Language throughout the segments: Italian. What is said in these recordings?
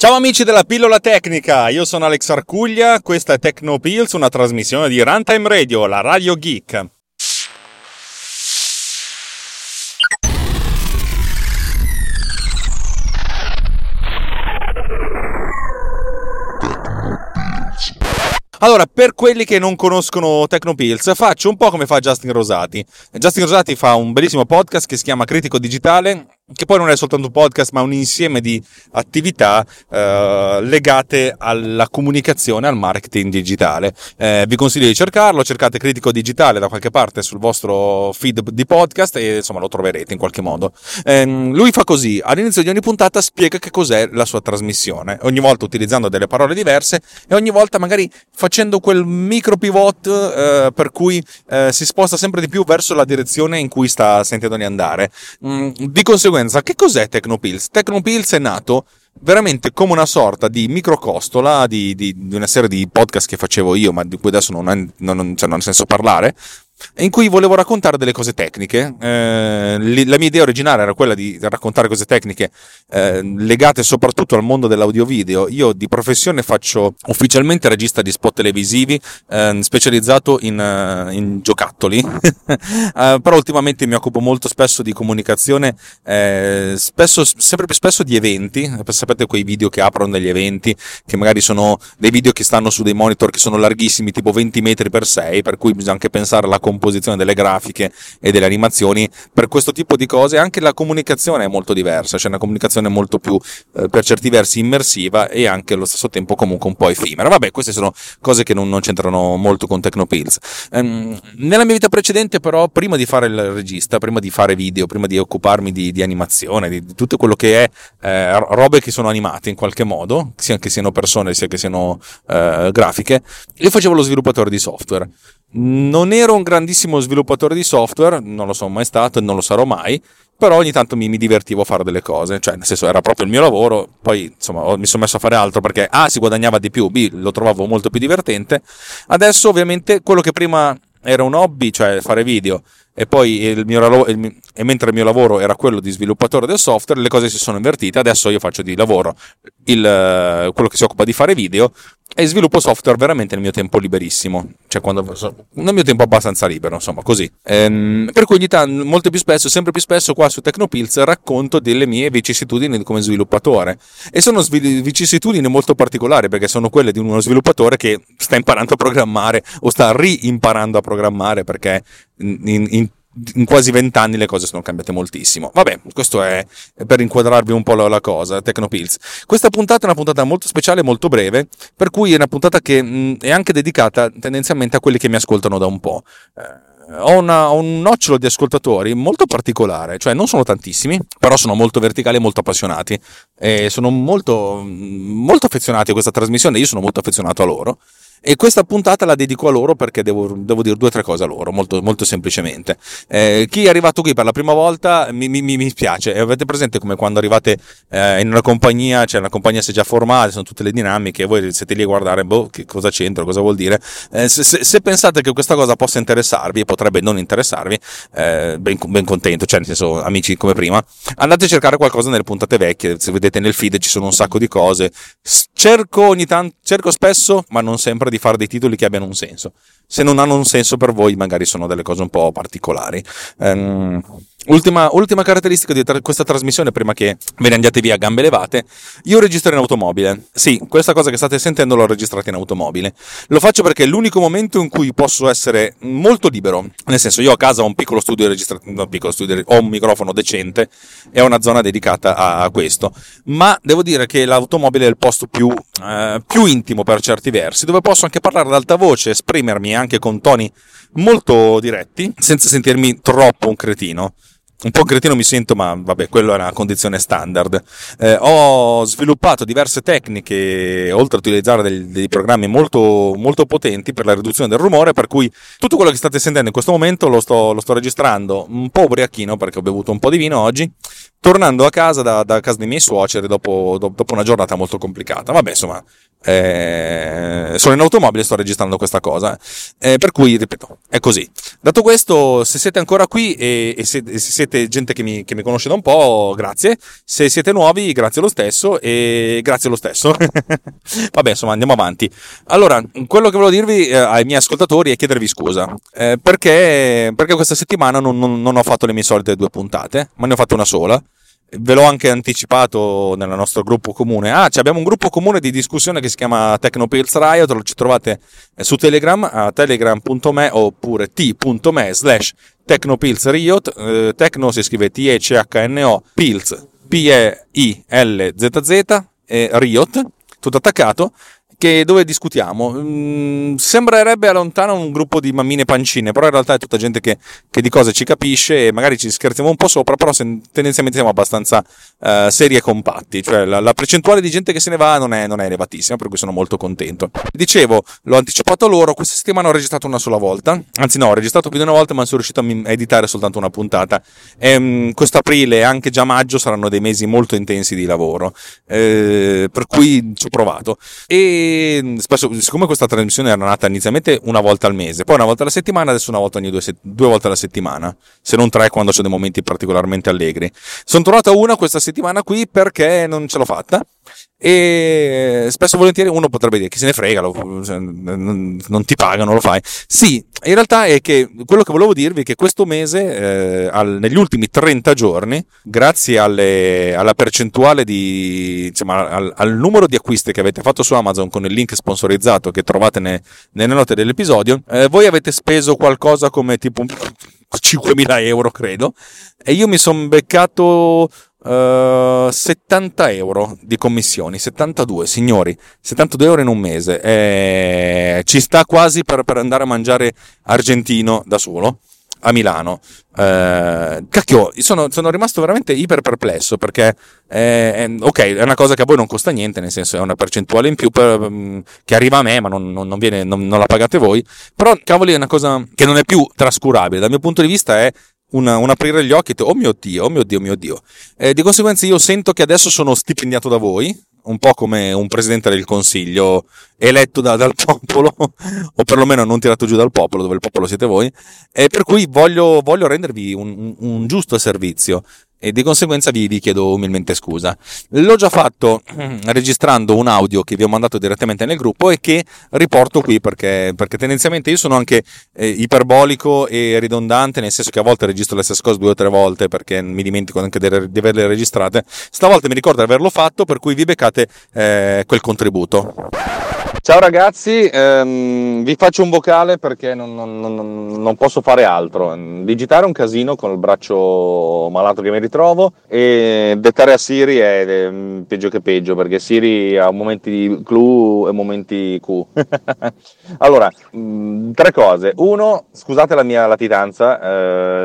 Ciao amici della pillola tecnica, io sono Alex Arcuglia, questa è Tecnopills, una trasmissione di Runtime Radio, la radio geek. Allora, per quelli che non conoscono Tecnopills, faccio un po' come fa Justin Rosati. Justin Rosati fa un bellissimo podcast che si chiama Critico Digitale, che poi non è soltanto un podcast, ma un insieme di attività eh, legate alla comunicazione, al marketing digitale. Eh, vi consiglio di cercarlo, cercate Critico Digitale da qualche parte sul vostro feed di podcast e insomma lo troverete in qualche modo. Eh, lui fa così, all'inizio di ogni puntata spiega che cos'è la sua trasmissione, ogni volta utilizzando delle parole diverse e ogni volta magari facendo quel micro pivot eh, per cui eh, si sposta sempre di più verso la direzione in cui sta sentendo di andare. Mm, di conseguenza conseguenza, che cos'è Tecnopills? Tecnopills è nato veramente come una sorta di microcostola di, di, di, una serie di podcast che facevo io, ma di cui adesso non, è, non, cioè non ha senso parlare, in cui volevo raccontare delle cose tecniche. Eh, la mia idea originale era quella di raccontare cose tecniche eh, legate soprattutto al mondo dell'audio-video. Io di professione faccio ufficialmente regista di spot televisivi, eh, specializzato in, uh, in giocattoli, eh, però ultimamente mi occupo molto spesso di comunicazione, eh, spesso, sempre più spesso di eventi. Sapete quei video che aprono degli eventi, che magari sono dei video che stanno su dei monitor che sono larghissimi, tipo 20 metri per 6, per cui bisogna anche pensare alla composizione delle grafiche e delle animazioni, per questo tipo di cose anche la comunicazione è molto diversa, c'è una comunicazione molto più eh, per certi versi immersiva e anche allo stesso tempo comunque un po' effimera. Vabbè, queste sono cose che non, non c'entrano molto con Tecnopills. Ehm, nella mia vita precedente però, prima di fare il regista, prima di fare video, prima di occuparmi di, di animazione, di, di, tutto quello che è eh, robe che sono animate in qualche modo, sia che siano persone sia che siano eh, grafiche, io facevo lo sviluppatore di software. Non ero un grandissimo sviluppatore di software, non lo sono mai stato e non lo sarò mai, però ogni tanto mi, mi, divertivo a fare delle cose, cioè nel senso era proprio il mio lavoro, poi insomma mi sono messo a fare altro perché A si guadagnava di più, B lo trovavo molto più divertente, adesso ovviamente quello che prima era un hobby, cioè fare video, e poi il mio, il, e mentre il mio lavoro era quello di sviluppatore del software, le cose si sono invertite, adesso io faccio di lavoro il, quello che si occupa di fare video e sviluppo software veramente nel mio tempo liberissimo, cioè quando, nel mio tempo abbastanza libero, insomma, così. Ehm, per cui ogni tanto, molto più spesso, sempre più spesso qua su Tecnopills racconto delle mie vicissitudini come sviluppatore e sono vicissitudini molto particolari perché sono quelle di uno sviluppatore che sta imparando a programmare o sta ri-imparando a programmare perché in, in in quasi vent'anni le cose sono cambiate moltissimo. Vabbè, questo è per inquadrarvi un po' la, cosa, Tecnopills. Questa puntata è una puntata molto speciale, molto breve, per cui è una puntata che mh, è anche dedicata tendenzialmente a quelli che mi ascoltano da un po'. Eh, ho, una, ho, un nocciolo di ascoltatori molto particolare, cioè non sono tantissimi, però sono molto verticali e molto appassionati e sono molto, molto affezionati a questa trasmissione, io sono molto affezionato a loro e questa puntata la dedico a loro perché devo, devo dire due o tre cose a loro, molto, molto semplicemente. Eh, chi è arrivato qui per la prima volta mi, mi, mi spiace. Avete presente come quando arrivate eh, in una compagnia, cioè una compagnia si è già formata, sono tutte le dinamiche, voi siete lì a guardare, boh, che cosa c'entra, cosa vuol dire. Eh, se, se, se, pensate che questa cosa possa interessarvi, e potrebbe non interessarvi, eh, ben, ben, contento, cioè nel senso, amici come prima, andate a cercare qualcosa nelle puntate vecchie. Se vedete nel feed ci sono un sacco di cose. Cerco ogni tanto, cerco spesso, ma non sempre di fare dei titoli che abbiano un senso. Se non hanno un senso per voi, magari sono delle cose un po' particolari. Um, Ultima, ultima, caratteristica di tra- questa trasmissione, prima che ve ne andiate via a gambe levate, io registro in automobile. Sì, questa cosa che state sentendo l'ho registrata in automobile. Lo faccio perché è l'unico momento in cui posso essere molto libero. Nel senso, io a casa ho un piccolo studio registrato, no, piccolo studio, ho un microfono decente e ho una zona dedicata a, questo. Ma devo dire che l'automobile è il posto più, eh, più intimo per certi versi, dove posso anche parlare ad alta voce, esprimermi anche con toni molto diretti, senza sentirmi troppo un cretino. Un po' cretino mi sento, ma vabbè, quello è una condizione standard. Eh, ho sviluppato diverse tecniche, oltre a utilizzare dei, dei programmi molto, molto, potenti per la riduzione del rumore, per cui tutto quello che state sentendo in questo momento lo sto, lo sto registrando un po' ubriachino perché ho bevuto un po' di vino oggi, tornando a casa da, da casa dei miei suoceri dopo, dopo una giornata molto complicata. Vabbè, insomma, eh, sono in automobile e sto registrando questa cosa. Eh, per cui, ripeto, è così. Dato questo, se siete ancora qui e, e, se, e se, siete gente che mi, che mi, conosce da un po', grazie. Se siete nuovi, grazie lo stesso e grazie lo stesso. Vabbè, insomma, andiamo avanti. Allora, quello che volevo dirvi eh, ai miei ascoltatori è chiedervi scusa. Eh, perché, perché, questa settimana non, non, non ho fatto le mie solite due puntate, ma ne ho fatte una sola ve l'ho anche anticipato nel nostro gruppo comune. Ah, abbiamo un gruppo comune di discussione che si chiama Technopills Riot, lo ci trovate eh, su Telegram a telegram.me oppure t.me slash Technopills Riot. Eh, Tecno si scrive T-E-C-H-N-O, Pills, P-E-I-L-Z-Z, e Riot, tutto attaccato che, dove discutiamo. Mm, sembrerebbe lontano un gruppo di mammine pancine, però in realtà è tutta gente che, che, di cose ci capisce e magari ci scherziamo un po' sopra, però se, tendenzialmente siamo abbastanza uh, seri e compatti, cioè la, la, percentuale di gente che se ne va non è, non è, elevatissima, per cui sono molto contento. Dicevo, l'ho anticipato a loro, questa settimana ho registrato una sola volta, anzi no, ho registrato più di una volta ma sono riuscito a editare soltanto una puntata. E, um, questo aprile e anche già maggio saranno dei mesi molto intensi di lavoro, eh, per cui ci ho provato. E spesso, siccome questa trasmissione era nata inizialmente una volta al mese, poi una volta alla settimana, adesso una volta ogni due, due volte alla settimana, se non tre quando c'è dei momenti particolarmente allegri. Sono tornata una questa settimana qui perché non ce l'ho fatta e spesso e volentieri uno potrebbe dire che se ne frega, lo, non ti pagano, lo fai. Sì, in realtà è che quello che volevo dirvi è che questo mese, eh, al, negli ultimi 30 giorni, grazie alle, alla percentuale di, insomma, al, al, numero di acquisti che avete fatto su Amazon con il link sponsorizzato che trovate ne, nelle note dell'episodio, eh, voi avete speso qualcosa come tipo 5.000 euro, credo, e io mi sono beccato Uh, eh, 70 euro di commissioni, 72 signori, 72 euro in un mese, eh, ci sta quasi per, per, andare a mangiare argentino da solo a Milano. Uh, cacchio, sono, sono, rimasto veramente iper perplesso perché, eh, ok, è una cosa che a voi non costa niente, nel senso è una percentuale in più per, um, che arriva a me, ma non, non, non, non, la pagate voi. Però, cavoli, è una cosa che non è più trascurabile. Dal mio punto di vista è un, un, aprire gli occhi e oh mio Dio, oh mio Dio, mio Dio. Eh, di conseguenza io sento che adesso sono stipendiato da voi, un po' come un presidente del consiglio eletto da, dal popolo, o perlomeno non tirato giù dal popolo, dove il popolo siete voi, e per cui voglio, voglio rendervi un, un, un giusto servizio e di conseguenza vi, vi, chiedo umilmente scusa. L'ho già fatto registrando un audio che vi ho mandato direttamente nel gruppo e che riporto qui perché, perché tendenzialmente io sono anche eh, iperbolico e ridondante, nel senso che a volte registro le stesse cose due o tre volte perché mi dimentico anche di, di averle registrate. Stavolta mi ricordo di averlo fatto, per cui vi beccate eh, quel contributo. Ciao ragazzi, ehm, vi faccio un vocale perché non, non, non, non, posso fare altro. Digitare un casino con il braccio malato che mi ritrovo e dettare a Siri è, è peggio che peggio perché Siri ha momenti clou e momenti Q. allora, mh, tre cose. Uno, scusate la mia latitanza,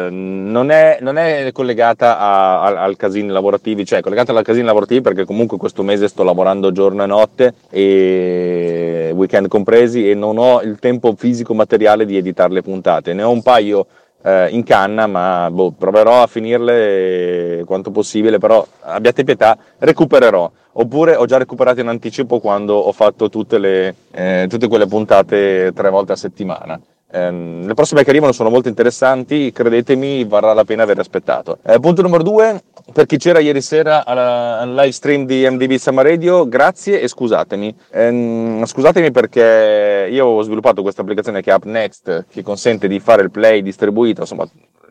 eh, non, è, è, collegata a, a, al casino lavorativi, cioè è collegata al casino lavorativi perché comunque questo mese sto lavorando giorno e notte e weekend compresi, e non ho il tempo fisico materiale di editare le puntate. Ne ho un paio eh, in canna, ma boh, proverò a finirle quanto possibile, però abbiate pietà, recupererò. Oppure ho già recuperato in anticipo quando ho fatto tutte, le, eh, tutte quelle puntate tre volte a settimana. Um, le prossime che arrivano sono molto interessanti, credetemi, varrà la pena aver aspettato. Eh, punto numero due, per chi c'era ieri sera al live stream di MDB Summer Radio, grazie e scusatemi. Um, scusatemi perché io ho sviluppato questa applicazione che è UpNext, che consente di fare il play distribuito, insomma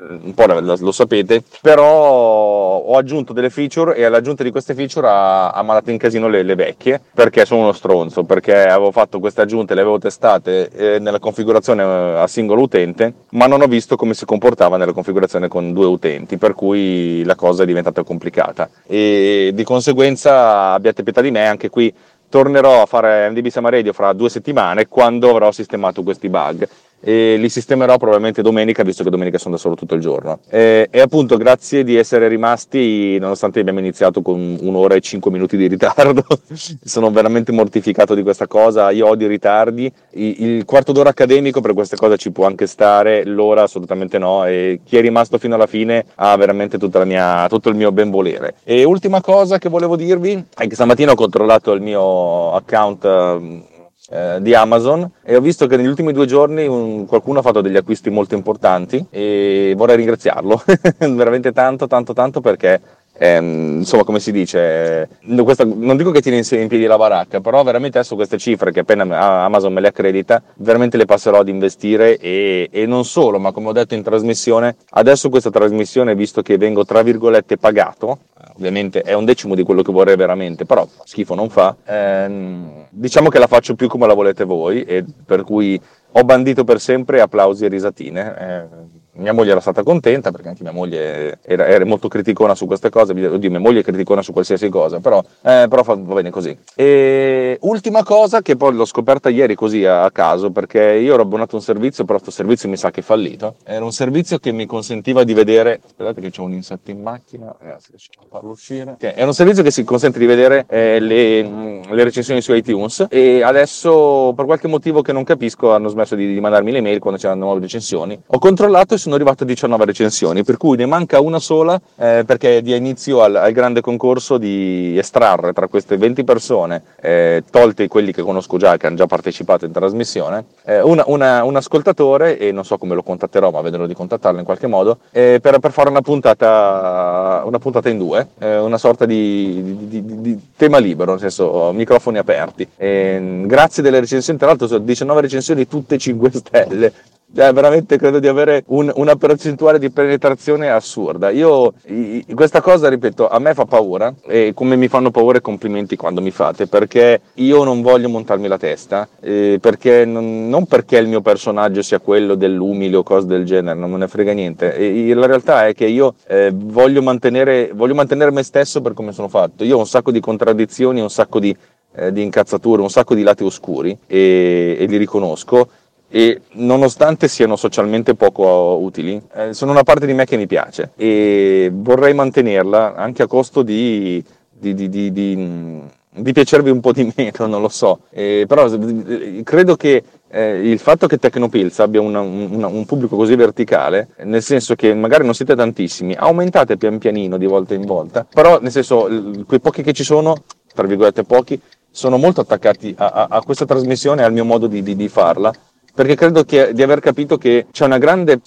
un po' lo sapete, però ho aggiunto delle feature e all'aggiunta di queste feature ha, ha mandato in casino le, le, vecchie perché sono uno stronzo, perché avevo fatto queste aggiunte, le avevo testate eh, nella configurazione eh, a singolo utente, ma non ho visto come si comportava nella configurazione con due utenti, per cui la cosa è diventata complicata. E di conseguenza abbiate pietà di me, anche qui tornerò a fare MDB Radio fra due settimane quando avrò sistemato questi bug e li sistemerò probabilmente domenica, visto che domenica sono da solo tutto il giorno. E, e appunto grazie di essere rimasti, nonostante abbiamo iniziato con un'ora e cinque minuti di ritardo, sono veramente mortificato di questa cosa, io odio i ritardi, il quarto d'ora accademico per queste cose ci può anche stare, l'ora assolutamente no e chi è rimasto fino alla fine ha veramente mia, tutto il mio benvolere. E ultima cosa che volevo dirvi è che stamattina ho controllato il mio account eh, di Amazon. E ho visto che negli ultimi due giorni un, qualcuno ha fatto degli acquisti molto importanti e vorrei ringraziarlo. Veramente tanto tanto tanto perché Ehm, insomma, come si dice, questa, non dico che tiene in piedi la baracca, però veramente adesso queste cifre che appena Amazon me le accredita, veramente le passerò ad investire e, e, non solo, ma come ho detto in trasmissione, adesso questa trasmissione, visto che vengo tra virgolette pagato, ovviamente è un decimo di quello che vorrei veramente, però schifo non fa, ehm, diciamo che la faccio più come la volete voi e per cui ho bandito per sempre applausi e risatine. Eh, mia moglie era stata contenta perché anche mia moglie era, era molto criticona su queste cose. Oddio, mia moglie è criticona su qualsiasi cosa, però, eh, però fa, va bene così. E ultima cosa che poi l'ho scoperta ieri così a, a caso perché io ero abbonato a un servizio, però questo servizio mi sa che è fallito. Era un servizio che mi consentiva di vedere. Aspettate che c'è un insetto in macchina, ragazzi, riusciamo a farlo uscire. Okay. È un servizio che si consente di vedere eh, le, le, recensioni su iTunes e adesso per qualche motivo che non capisco hanno smesso di, di mandarmi le mail quando c'erano nuove recensioni. Ho controllato e sono arrivato a 19 recensioni, per cui ne manca una sola eh, perché dia inizio al, al, grande concorso di estrarre tra queste 20 persone, eh, tolti quelli che conosco già, che hanno già partecipato in trasmissione, eh, una, una, un ascoltatore, e non so come lo contatterò, ma vedrò di contattarlo in qualche modo, eh, per, per, fare una puntata, una puntata in due, eh, una sorta di, di, di, di, tema libero, nel senso microfoni aperti. grazie delle recensioni, tra l'altro sono 19 recensioni tutte 5 stelle, cioè, veramente credo di avere un, una percentuale di penetrazione assurda. Io, questa cosa, ripeto, a me fa paura e come mi fanno paura i complimenti quando mi fate, perché io non voglio montarmi la testa, eh, perché non, non, perché il mio personaggio sia quello dell'umile o cose del genere, non me ne frega niente. E, la realtà è che io eh, voglio, mantenere, voglio mantenere me stesso per come sono fatto. Io ho un sacco di contraddizioni, un sacco di, eh, di incazzature, un sacco di lati oscuri e, e li riconosco e nonostante siano socialmente poco utili, eh, sono una parte di me che mi piace e vorrei mantenerla anche a costo di, di, di, di piacervi un po' di meno, non lo so. Eh, però credo che eh, il fatto che Tecnopilz abbia una, una, un pubblico così verticale, nel senso che magari non siete tantissimi, aumentate pian pianino di volta in volta, però nel senso quei pochi che ci sono, tra virgolette pochi, sono molto attaccati a, a, a questa trasmissione e al mio modo di, di, di farla perché credo che, di aver capito che c'è una grande,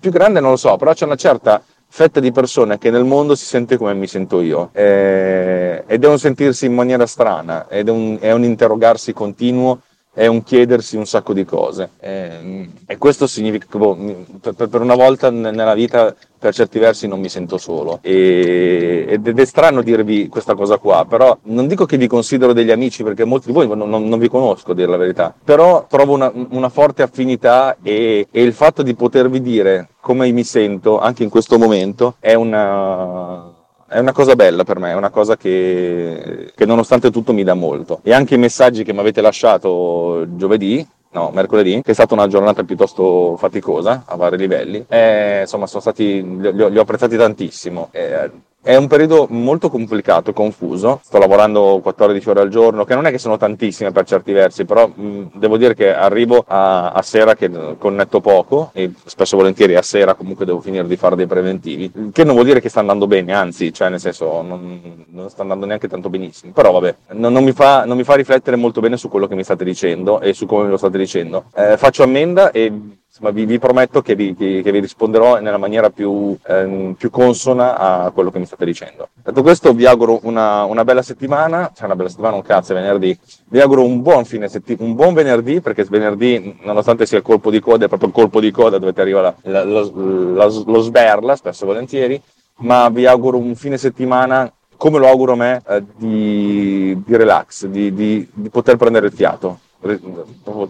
più grande non lo so, però c'è una certa fetta di persone che nel mondo si sente come mi sento io. Eh, è un sentirsi in maniera strana ed è un, è un interrogarsi continuo è un chiedersi un sacco di cose. E, e questo significa che boh, per, per, una volta nella vita, per certi versi, non mi sento solo. E, ed è strano dirvi questa cosa qua, però non dico che vi considero degli amici, perché molti di voi non, non, non vi conosco, a dire la verità. Però trovo una, una forte affinità e, e il fatto di potervi dire come mi sento anche in questo momento è una è una cosa bella per me, è una cosa che, che, nonostante tutto mi dà molto. E anche i messaggi che mi avete lasciato giovedì, no, mercoledì, che è stata una giornata piuttosto faticosa a vari livelli, eh, insomma sono stati, li ho, li ho apprezzati tantissimo. Eh, è un periodo molto complicato, confuso. Sto lavorando 14 ore al giorno, che non è che sono tantissime per certi versi, però mh, devo dire che arrivo a, a, sera che connetto poco e spesso volentieri a sera comunque devo finire di fare dei preventivi, che non vuol dire che sta andando bene, anzi, cioè nel senso non, non sta andando neanche tanto benissimo. Però vabbè, non, non, mi fa, non, mi fa, riflettere molto bene su quello che mi state dicendo e su come me lo state dicendo. Eh, faccio ammenda e insomma, vi, vi, prometto che vi, che, che vi, risponderò nella maniera più, ehm, più, consona a quello che mi state dicendo. Detto questo, vi auguro una, una bella settimana, cioè una bella settimana, un cazzo, è venerdì. Vi auguro un buon fine settimana, un buon venerdì, perché venerdì, nonostante sia il colpo di coda, è proprio il colpo di coda dove ti arriva la, la, la, lo sberla, spesso e volentieri, ma vi auguro un fine settimana come lo auguro a me, eh, di, di relax, di, di, di poter prendere il fiato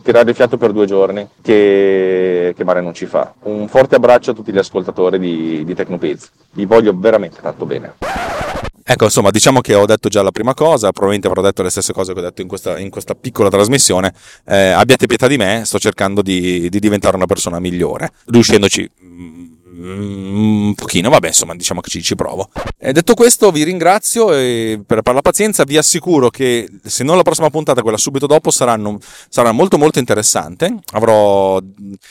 tirare il fiato per due giorni che, che mare non ci fa. Un forte abbraccio a tutti gli ascoltatori di, di Tecnopiz, vi voglio veramente tanto bene. Ecco, insomma, diciamo che ho detto già la prima cosa, probabilmente avrò detto le stesse cose che ho detto in questa, in questa piccola trasmissione. Eh, abbiate pietà di me, sto cercando di, di diventare una persona migliore, riuscendoci un pochino, vabbè, insomma, diciamo che ci, ci provo. E detto questo, vi ringrazio per, per, la pazienza. Vi assicuro che se non la prossima puntata, quella subito dopo, saranno, sarà molto, molto interessante. Avrò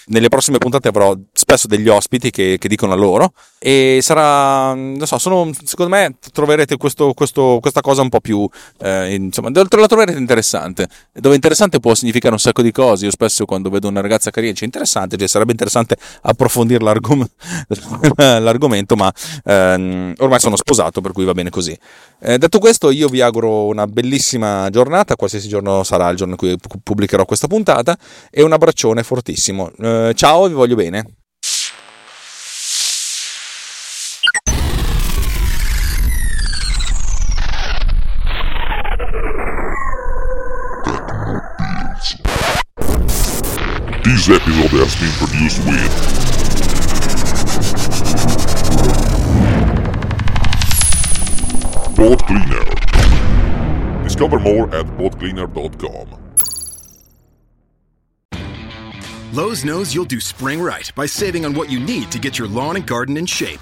nelle prossime puntate avrò spesso degli ospiti che, che dicono a loro. E sarà, non so, sono, secondo me troverete questo, questo, questa cosa un po' più, eh, insomma, la troverete interessante. Dove interessante può significare un sacco di cose. Io spesso quando vedo una ragazza carina dice interessante, cioè sarebbe interessante approfondire l'argomento l'argomento, ma ehm, ormai sono sposato, per cui va bene così. Eh, detto questo, io vi auguro una bellissima giornata, qualsiasi giorno sarà il giorno in cui pubblicherò questa puntata, e un abbraccione fortissimo. Eh, ciao, vi voglio bene. This episode has been produced with Boat Cleaner. Discover more at boatcleaner.com. Lowe's knows you'll do spring right by saving on what you need to get your lawn and garden in shape.